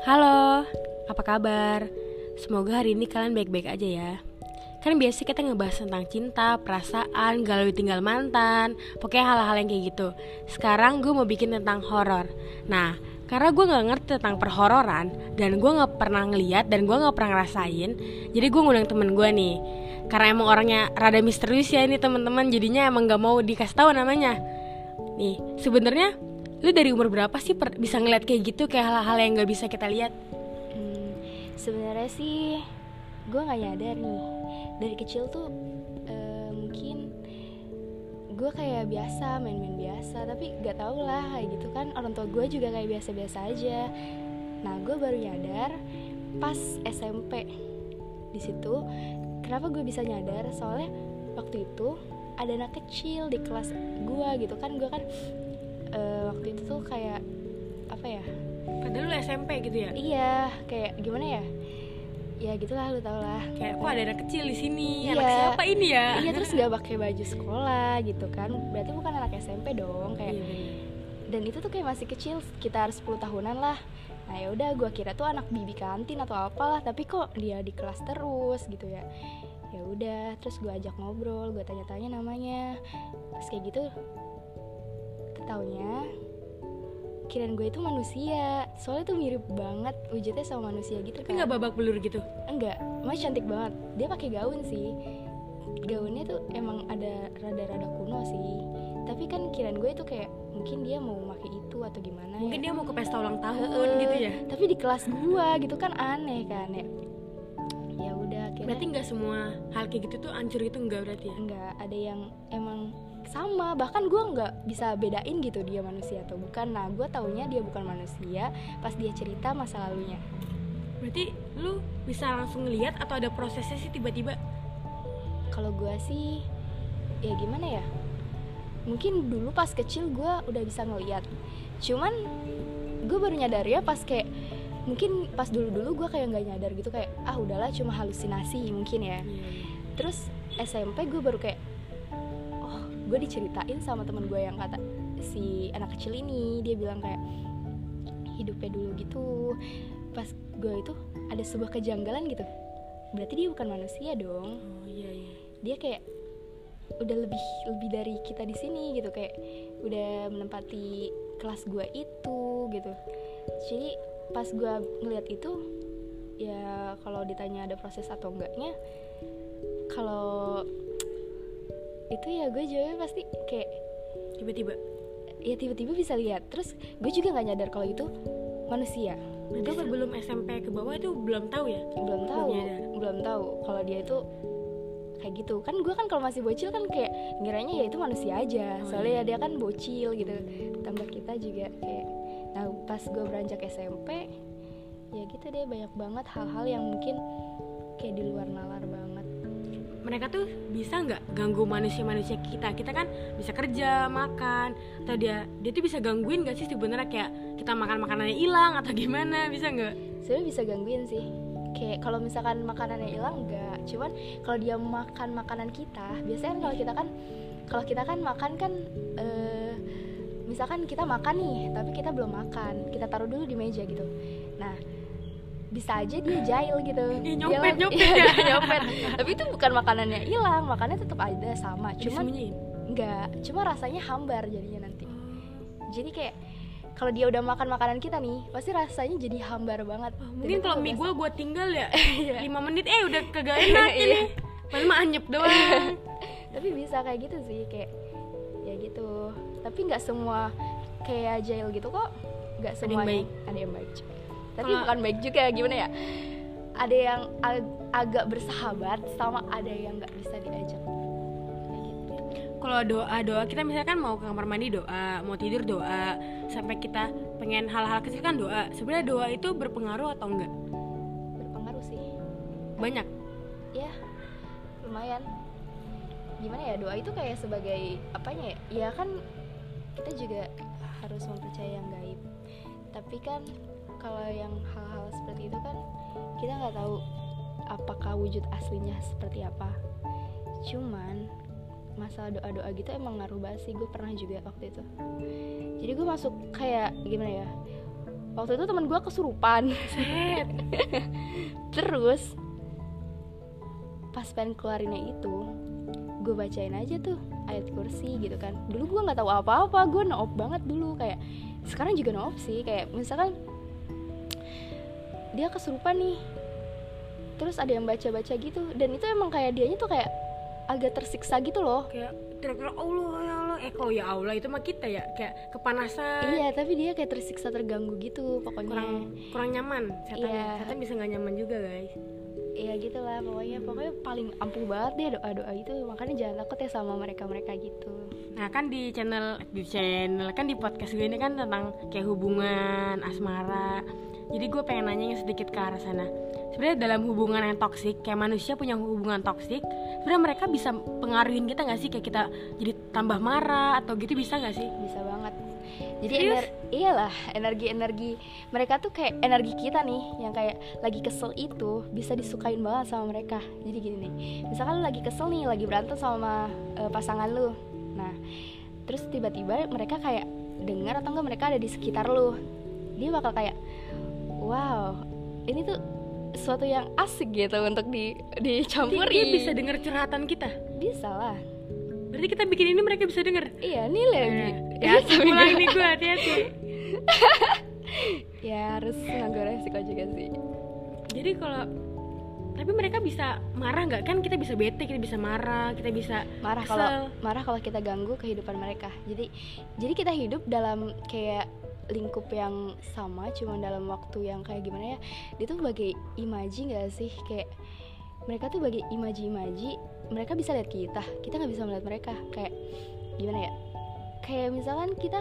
Halo, apa kabar? Semoga hari ini kalian baik-baik aja ya. Kan biasa kita ngebahas tentang cinta, perasaan, galau tinggal mantan, pokoknya hal-hal yang kayak gitu. Sekarang gue mau bikin tentang horor. Nah, karena gue nggak ngerti tentang perhororan dan gue nggak pernah ngeliat dan gue nggak pernah ngerasain, jadi gue ngundang temen gue nih. Karena emang orangnya rada misterius ya ini teman-teman, jadinya emang nggak mau dikasih tahu namanya. Nih, sebenarnya lu dari umur berapa sih per- bisa ngeliat kayak gitu kayak hal-hal yang nggak bisa kita lihat? Hmm, sebenarnya sih gue nggak nyadar nih. Dari kecil tuh eh, mungkin gue kayak biasa main-main biasa tapi gak tau lah kayak gitu kan. Orang tua gue juga kayak biasa-biasa aja. Nah gue baru nyadar pas SMP di situ kenapa gue bisa nyadar? Soalnya waktu itu ada anak kecil di kelas gue gitu kan. Gue kan eh, waktu itu tuh kayak apa ya Padahal lu SMP gitu ya? Iya, kayak gimana ya? Ya gitulah lu tau lah. Kayak kok ada anak kecil di sini, Iya. anak siapa ini ya? Iya terus nggak pakai baju sekolah gitu kan? Berarti bukan anak SMP dong kayak. Iya. Dan itu tuh kayak masih kecil, sekitar 10 tahunan lah. Nah ya udah gue kira tuh anak bibi kantin atau apalah, tapi kok dia di kelas terus gitu ya. Ya udah, terus gue ajak ngobrol, gue tanya-tanya namanya. Terus kayak gitu, taunya kirain gue itu manusia soalnya tuh mirip banget wujudnya sama manusia gitu Tapi kan nggak babak belur gitu? enggak mas cantik banget dia pakai gaun sih gaunnya tuh emang ada rada-rada kuno sih tapi kan kirain gue itu kayak mungkin dia mau pakai itu atau gimana Mungkin ya. dia mau ke pesta ulang tahun Heeh, gitu ya? tapi di kelas gua gitu kan aneh kan ya ya udah Berarti nggak semua hal kayak gitu tuh hancur itu nggak berarti ya? enggak ada yang emang sama bahkan gua nggak bisa bedain gitu dia manusia atau bukan. Nah gue taunya dia bukan manusia pas dia cerita masa lalunya. Berarti lu bisa langsung ngeliat atau ada prosesnya sih tiba-tiba? kalau gue sih ya gimana ya? Mungkin dulu pas kecil gue udah bisa ngeliat. Cuman gue baru nyadar ya pas kayak mungkin pas dulu dulu gue kayak nggak nyadar gitu kayak ah udahlah cuma halusinasi mungkin ya. Iya, terus SMP gue baru kayak gue diceritain sama temen gue yang kata si anak kecil ini dia bilang kayak hidupnya dulu gitu pas gue itu ada sebuah kejanggalan gitu. Berarti dia bukan manusia dong. Oh iya iya. dia kayak udah lebih lebih dari kita di sini gitu kayak udah menempati kelas gua itu gitu. Jadi pas gua ngeliat itu ya kalau ditanya ada proses atau enggaknya kalau itu ya gue jawabnya pasti kayak Tiba-tiba. ya tiba-tiba bisa lihat. Terus gue juga nggak nyadar kalau itu manusia. Berarti Gue sebelum SMP ke bawah itu belum tahu ya? belum tahu belum tahu kalau dia itu kayak gitu. Kan gue kan kalau masih bocil kan kayak ngiranya ya itu manusia aja. Oh, soalnya iya. ya dia kan bocil gitu. Tambah kita juga kayak nah pas gue beranjak SMP ya gitu deh banyak banget hal-hal yang mungkin kayak di luar nalar banget Mereka tuh bisa nggak ganggu manusia-manusia kita? Kita kan bisa kerja, makan, atau dia dia tuh bisa gangguin gak sih sebenarnya kayak kita makan makanannya hilang atau gimana? Bisa nggak? sebenarnya bisa gangguin sih kayak kalau misalkan makanannya hilang enggak cuman kalau dia makan makanan kita biasanya kan kalau kita kan kalau kita kan makan kan eh, misalkan kita makan nih tapi kita belum makan kita taruh dulu di meja gitu nah bisa aja dia jahil gitu. Dia nyopet, lagi- nyopet. Iya, ya. dia nyopet. Tapi itu bukan makanannya hilang makannya tetap ada sama. Cuman Disembunyiin? enggak cuma rasanya hambar jadinya nanti. Jadi kayak kalau dia udah makan makanan kita nih pasti rasanya jadi hambar banget. Oh, mungkin kalau nggak mie gue gue tinggal ya. Iya. 5 menit eh udah kagak enak Iya. ini Padahal mah anyep doang. Tapi bisa kayak gitu sih kayak ya gitu. Tapi nggak semua kayak jail gitu kok. Nggak yang semuanya. baik. ada yang baik tapi Kalau- bukan baik juga gimana ya? Ada yang ag- agak bersahabat sama ada yang nggak bisa diajak. Kalau doa doa kita misalkan mau ke kamar mandi doa mau tidur doa. Sampai kita pengen hal-hal kecil kan doa. Sebenarnya doa itu berpengaruh atau enggak? Berpengaruh sih. Banyak? Ya lumayan. Gimana ya doa itu kayak sebagai apanya ya? Ya kan kita juga harus mempercayai yang gaib. Tapi kan kalau yang hal-hal seperti itu kan kita nggak tahu apakah wujud aslinya seperti apa. Cuman masalah doa-doa gitu emang ngaruh banget sih. Gue pernah juga waktu itu. Jadi gue masuk kayak gimana ya waktu itu teman gue kesurupan. Terus pas pengen keluarinnya itu gue bacain aja tuh ayat kursi gitu kan. Dulu gue nggak tahu apa-apa gue noob banget dulu. Kayak sekarang juga noob sih. Kayak misalkan dia kesurupan nih. Terus ada yang baca-baca gitu dan itu emang kayak dianya tuh kayak agak tersiksa gitu loh. Kayak teriak Allah ya Allah. Eh kok ya Allah itu mah kita ya kayak kepanasan. Iya tapi dia kayak tersiksa terganggu gitu pokoknya. Kurang kurang nyaman setan Iya. setan bisa nggak nyaman juga guys. Iya gitu lah pokoknya. Pokoknya paling ampuh banget deh doa doa itu makanya jangan takut ya sama mereka mereka gitu. Nah kan di channel di channel kan di podcast gue ini kan tentang kayak hubungan asmara. Jadi gue pengen nanya sedikit ke arah sana. Sebenarnya dalam hubungan yang toksik, kayak manusia punya hubungan toksik, sebenarnya mereka bisa pengaruhin kita nggak sih kayak kita jadi tambah marah atau gitu bisa nggak sih? bisa banget jadi Serius? ener iyalah energi energi mereka tuh kayak energi kita nih yang kayak lagi kesel itu bisa disukain banget sama mereka jadi gini nih misalkan lu lagi kesel nih lagi berantem sama eh, pasangan lu nah terus tiba-tiba mereka kayak dengar atau enggak mereka ada di sekitar lu dia bakal kayak wow ini tuh sesuatu yang asik gitu untuk di Jadi dicampurin. Dia bisa dengar curhatan kita. bisa lah. Berarti kita bikin ini mereka bisa denger. iya nilai Ya, pulang ini gue hati-hati. ya harus ngambil resiko juga sih. Jadi kalau tapi mereka bisa marah nggak? Kan kita bisa bete kita bisa marah kita bisa marah kalau marah kalau kita ganggu kehidupan mereka. Jadi jadi kita hidup dalam kayak lingkup yang sama cuma dalam waktu yang kayak gimana ya dia tuh bagai imaji nggak sih? Kayak mereka tuh bagai imaji-imaji mereka bisa lihat kita kita nggak bisa melihat mereka. Kayak gimana ya? Kayak misalkan kita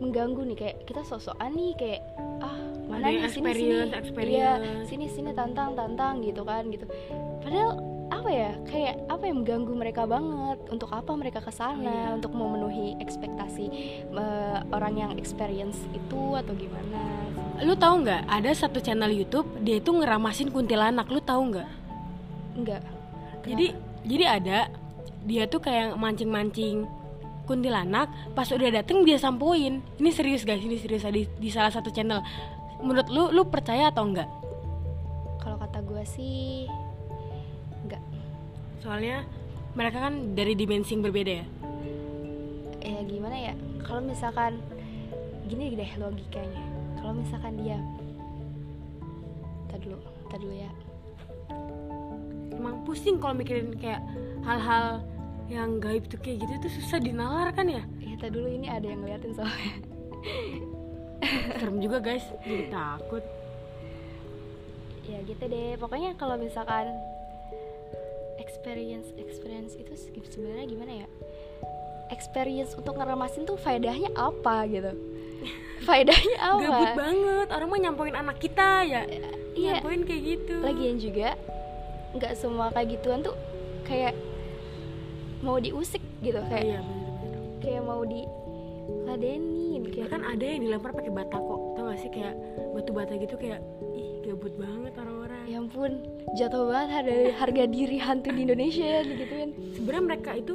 mengganggu nih kayak kita sosokan nih kayak ah mana nih? Sini sini. experience, iya sini sini tantang tantang gitu kan gitu. Padahal apa ya kayak apa yang mengganggu mereka banget? Untuk apa mereka ke sana? Oh, iya. untuk memenuhi ekspektasi eh, orang yang experience itu atau gimana? Lu tahu nggak ada satu channel YouTube dia itu ngeramasin kuntilanak. Lu tahu nggak? Enggak jadi jadi ada dia tuh kayak mancing-mancing kuntilanak. Pas udah dateng dia sampoin ini serius guys ini serius di, di salah satu channel. Menurut lu lu percaya atau enggak kalau kata gue sih enggak soalnya mereka kan dari dimensi yang berbeda ya. Ya gimana ya? Kalau misalkan gini deh logikanya. Kalau misalkan dia Tadi dulu tadi dulu ya. Emang pusing kalau mikirin kayak hal-hal yang gaib tuh kayak gitu tuh susah dinalar kan ya? Ya tadi dulu ini ada yang ngeliatin soalnya. Serem juga guys. Jadi takut. Ya gitu deh. Pokoknya kalau misalkan experience experience itu se- sebenarnya gimana ya? Experience untuk ngeremasin tuh faedahnya apa gitu? Faedahnya apa? Gabut banget orang mah nyampoin anak kita ya iya. nyampoin kayak gitu. Lagian juga nggak semua kayak gituan tuh kayak mau diusik gitu kayak iya kayak mau di ladenin kayak bahkan ada yang dilempar pakai bata kok tau gak sih? Kayak batu bata gitu kayak ih gabut banget orang-orang ya ampun jatuh banget harga, harga diri hantu di Indonesia ya digituin. Sebenarnya mereka itu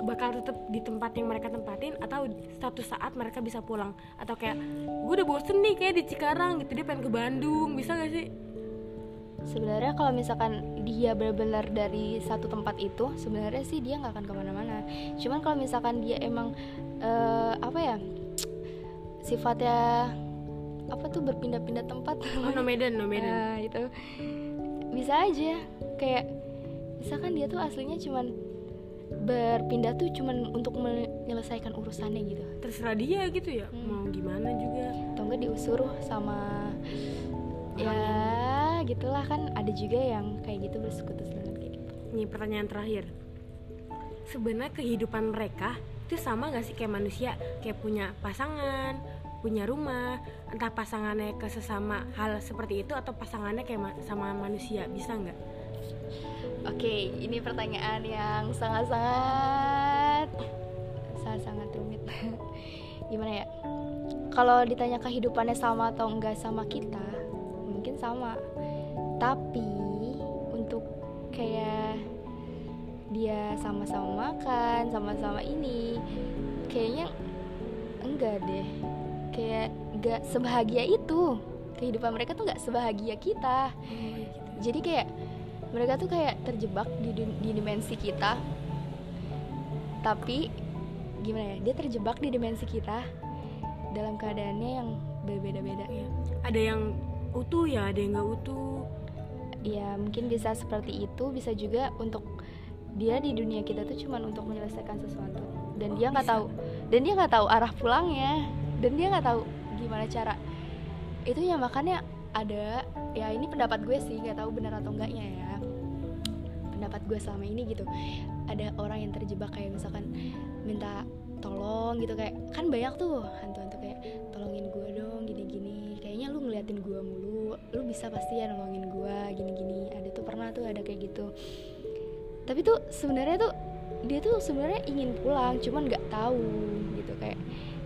bakal tetap di tempat yang mereka tempatin atau suatu saat mereka bisa pulang. Atau kayak gue udah bosen nih kayak di Cikarang gitu. Dia pengen ke Bandung bisa gak sih? Sebenarnya kalau misalkan dia benar-benar dari satu tempat itu sebenarnya sih dia nggak akan ke mana-mana. Cuman kalau misalkan dia emang eh, apa ya sifatnya apa tuh berpindah-pindah tempat? Oh no Medan no Medan. Nah, itu bisa aja kayak misalkan dia tuh aslinya cuman berpindah tuh cuman untuk menyelesaikan urusannya gitu. Terserah dia gitu ya Hmm. mau gimana juga. Atau enggak diusuruh sama ya gitulah kan. Ada juga yang kayak gitu bersekutu dengan kayak gitu. Ini pertanyaan terakhir. Sebenarnya kehidupan mereka itu sama gak sih kayak manusia? Kayak punya pasangan, punya rumah, entah pasangannya ke sesama hal seperti itu atau pasangannya kayak ma- sama manusia, bisa nggak? oke ini pertanyaan yang sangat-sangat sangat-sangat rumit. Gimana ya? Kalau ditanya kehidupannya sama atau enggak sama kita mungkin sama. Tapi untuk kayak dia sama-sama makan sama-sama ini kayaknya enggak deh kayak nggak sebahagia itu. Kehidupan mereka tuh nggak sebahagia kita. Jadi kayak mereka tuh kayak terjebak di, di dimensi kita. Tapi gimana ya dia terjebak di dimensi kita dalam keadaannya yang berbeda-beda. Iya. ada yang utuh ya ada yang nggak utuh. Ya mungkin bisa seperti itu. Bisa juga untuk dia di dunia kita tuh cuman untuk menyelesaikan sesuatu. Dan Oh, dia nggak tahu dan dia nggak tahu arah pulangnya dan dia nggak tahu gimana cara. Itu ya makanya ada ya ini pendapat gue sih nggak tahu benar atau enggaknya ya. Pendapat gue selama ini gitu. Ada orang yang terjebak kayak misalkan minta tolong gitu kayak kan banyak tuh hantu-hantu kayak tolongin gue dong gini-gini. Kayaknya lu ngeliatin gue mulu lu bisa pasti ya nolongin gue gini-gini. Ada tuh pernah tuh ada kayak gitu. Tapi tuh sebenarnya tuh dia tuh sebenarnya ingin pulang cuman nggak tahu gitu kayak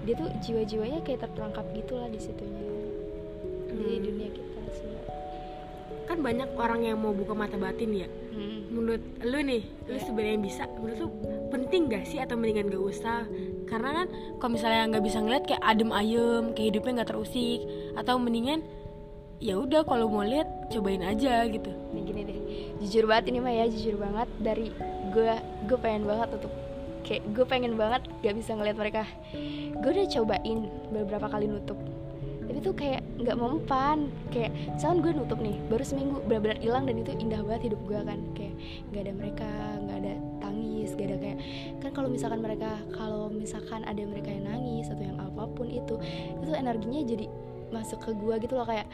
dia tuh jiwa-jiwanya kayak terperangkap gitulah di situnya di Hmm. dunia kita sebenarnya kan banyak orang yang mau buka mata batin ya. Hmm. menurut lu nih lu Iya. sebenarnya bisa menurut lu penting gak sih atau mendingan gak usah? Karena kan kalau misalnya nggak bisa ngeliat kayak adem ayem kayak hidupnya nggak terusik atau mendingan ya udah kalau mau lihat cobain aja gitu. Nih gini deh, jujur banget ini mah ya, jujur banget. Dari gue, gue pengen banget untuk kayak gue pengen banget gak bisa ngeliat mereka. Gue udah cobain beberapa kali nutup, tapi tuh kayak nggak mempan. Kayak misalkan gue nutup nih, baru seminggu benar-benar hilang dan itu indah banget hidup gue kan. Kayak nggak ada mereka, nggak ada tangis, gak ada kayak kan kalau misalkan mereka, kalau misalkan ada mereka yang nangis atau yang apa pun itu, itu energinya jadi masuk ke gue gitu loh kayak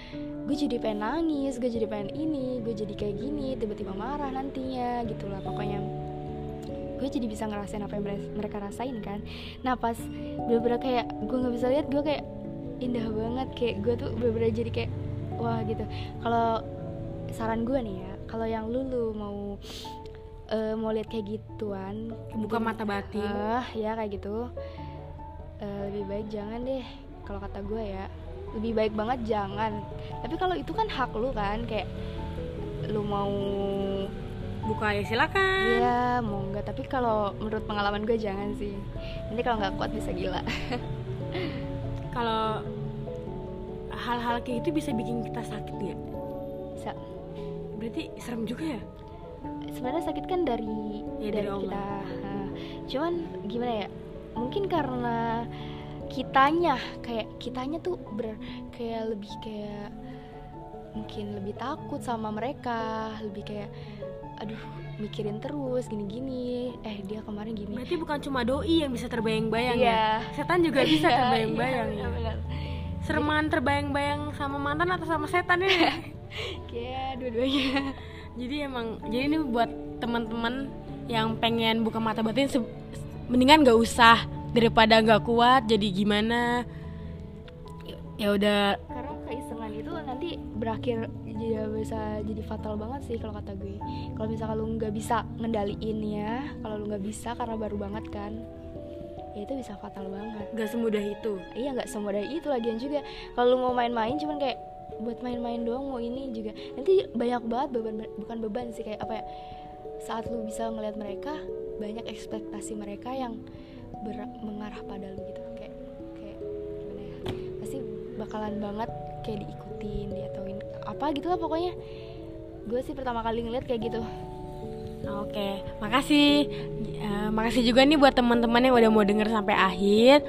gue jadi pengen nangis gue jadi pengen ini gue jadi kayak gini tiba-tiba marah nantinya gitu lah pokoknya gue jadi bisa ngerasain apa yang mere- mereka rasain kan? Nah pas bener-bener kayak gue nggak bisa lihat gue kayak indah banget. Kayak gue tuh bener-bener jadi kayak wah gitu. Kalau saran gue nih ya kalau yang lulu mau eh, mau lihat kayak gituan buka gitu, mata batin. ah ya kayak gitu Eh, lebih baik jangan deh. Kalau kata gue ya lebih baik banget jangan. Tapi kalau itu kan hak lu kan? Kayak lu mau buka ya silakan. Ya mau enggak tapi kalau menurut pengalaman gue jangan sih. Nanti kalau nggak kuat bisa gila. Kalau hal-hal kayak itu bisa bikin kita sakit ya bisa. Berarti serem juga ya? Sebenarnya sakit kan dari Ya, dari Allah. kita. Nah, cuman gimana ya? Mungkin karena kitanya kayak kitanya tuh ber kayak lebih kayak mungkin lebih takut sama mereka lebih kayak aduh mikirin terus gini-gini. Eh dia kemarin gini. Berarti bukan cuma doi yang bisa terbayang-bayang ya? Iya. setan juga bisa Iya, terbayang-bayang iya, ya? sereman terbayang-bayang sama mantan atau sama setan ini? Kayak dua-duanya. Jadi emang jadi ini buat teman-teman yang pengen buka mata batin mendingan gak usah. Daripada nggak kuat jadi gimana? Ya udah. Karena keisengan itu nanti berakhir jadi bisa jadi fatal banget sih kalau kata gue. Kalau misalkan lu nggak bisa ngendaliin ya kalau lu nggak bisa karena baru banget kan ya itu bisa fatal banget. Gak semudah itu? Iya nggak semudah itu lagian juga. Kalau lu mau main-main cuman kayak buat main-main doang mau ini juga. Nanti banyak banget beban bukan beban sih kayak apa ya saat lu bisa ngeliat mereka banyak ekspektasi mereka yang ber- mengarah pada lu gitu. Kayak kayak gimana ya pasti bakalan banget kayak diikutin diatauin apa gitu lah pokoknya gue sih pertama kali ngeliat kayak gitu Oke, makasih. Eh, makasih juga nih buat teman-teman yang udah mau denger sampai akhir.